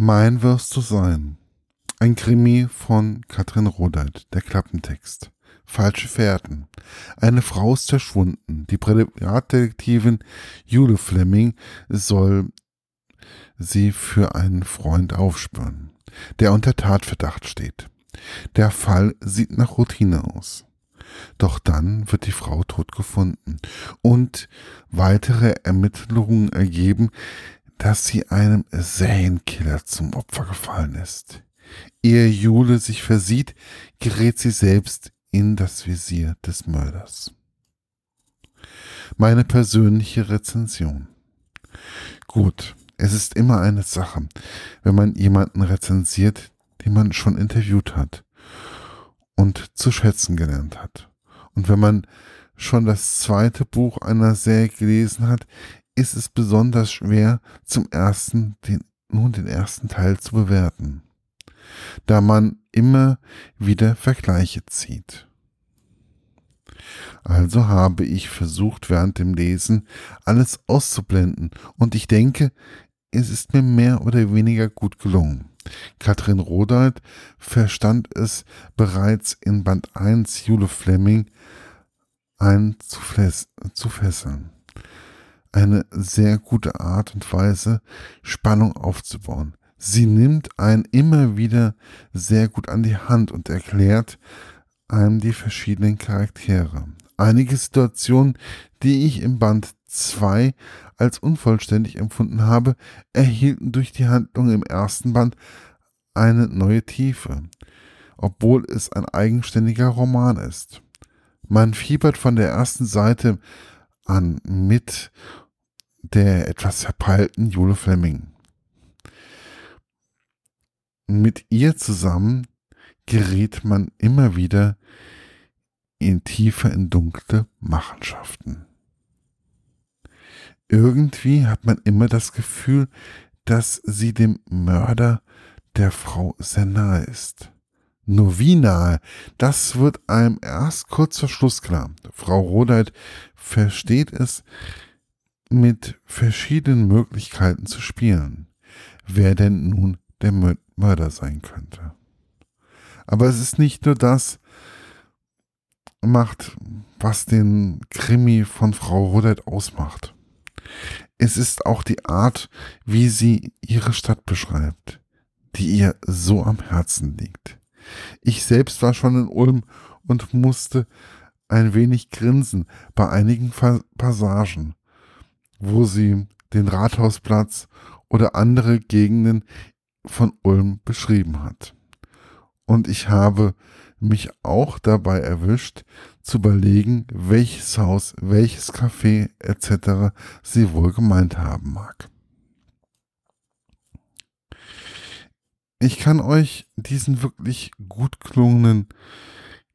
Mein wirst du sein. Ein Krimi von Katrin Rodeit, der Klappentext. Falsche Fährten. Eine Frau ist verschwunden. Die Privatdetektivin Jule Fleming soll sie für einen Freund aufspüren, der unter Tatverdacht steht. Der Fall sieht nach Routine aus. Doch dann wird die Frau tot gefunden und weitere Ermittlungen ergeben, dass sie einem Serienkiller zum Opfer gefallen ist. Ehe Jule sich versieht, gerät sie selbst in das Visier des Mörders. Meine persönliche Rezension. Gut, es ist immer eine Sache, wenn man jemanden rezensiert, den man schon interviewt hat und zu schätzen gelernt hat. Und wenn man schon das zweite Buch einer Serie gelesen hat, ist es besonders schwer, zum ersten, den, nun den ersten Teil zu bewerten, da man immer wieder Vergleiche zieht. Also habe ich versucht, während dem Lesen alles auszublenden und ich denke, es ist mir mehr oder weniger gut gelungen. Katrin Rodeit verstand es bereits in Band 1 Jule Fleming ein zu fesseln eine sehr gute Art und Weise, Spannung aufzubauen. Sie nimmt einen immer wieder sehr gut an die Hand und erklärt einem die verschiedenen Charaktere. Einige Situationen, die ich im Band 2 als unvollständig empfunden habe, erhielten durch die Handlung im ersten Band eine neue Tiefe, obwohl es ein eigenständiger Roman ist. Man fiebert von der ersten Seite an mit der etwas verpeilten Jule Fleming. Mit ihr zusammen gerät man immer wieder in tiefer in dunkle Machenschaften. Irgendwie hat man immer das Gefühl, dass sie dem Mörder der Frau sehr nahe ist. Nur wie nahe, das wird einem erst kurz vor Schluss klar. Frau Rodeit versteht es, mit verschiedenen Möglichkeiten zu spielen, wer denn nun der Mörder sein könnte. Aber es ist nicht nur das macht, was den Krimi von Frau Rodert ausmacht. Es ist auch die Art, wie sie ihre Stadt beschreibt, die ihr so am Herzen liegt. Ich selbst war schon in Ulm und musste ein wenig grinsen bei einigen Passagen, wo sie den Rathausplatz oder andere Gegenden von Ulm beschrieben hat. Und ich habe mich auch dabei erwischt, zu überlegen, welches Haus, welches Café etc. sie wohl gemeint haben mag. Ich kann euch diesen wirklich gut gelungenen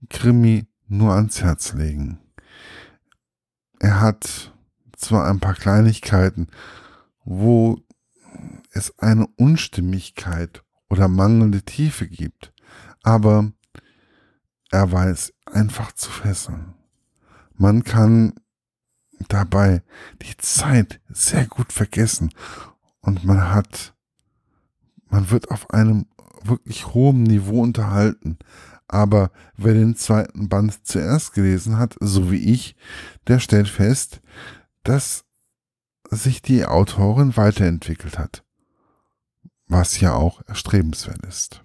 Krimi nur ans Herz legen. Er hat zwar ein paar Kleinigkeiten, wo es eine Unstimmigkeit oder mangelnde Tiefe gibt, aber er weiß einfach zu fesseln. Man kann dabei die Zeit sehr gut vergessen und man hat, man wird auf einem wirklich hohen Niveau unterhalten. Aber wer den zweiten Band zuerst gelesen hat, so wie ich, der stellt fest, dass sich die Autorin weiterentwickelt hat. Was ja auch erstrebenswert ist.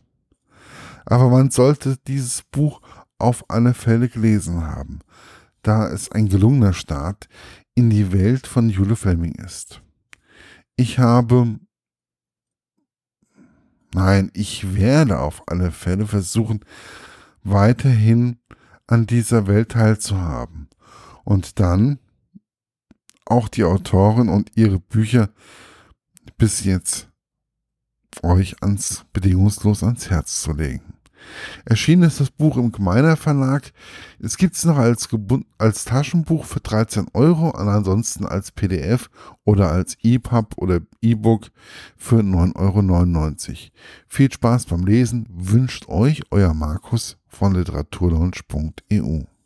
Aber man sollte dieses Buch auf alle Fälle gelesen haben, da es ein gelungener Start in die Welt von Jule Fleming ist. Ich habe, nein, ich werde auf alle Fälle versuchen, weiterhin an dieser Welt teilzuhaben und dann auch die Autorin und ihre Bücher bis jetzt euch ans bedingungslos ans Herz zu legen. Erschienen ist das Buch im Gemeiner Verlag. Es gibt es noch als, als Taschenbuch für 13 Euro und ansonsten als PDF oder als EPUB oder E-Book für 9,99 Euro. Viel Spaß beim Lesen wünscht euch euer Markus von literaturlaunch.eu.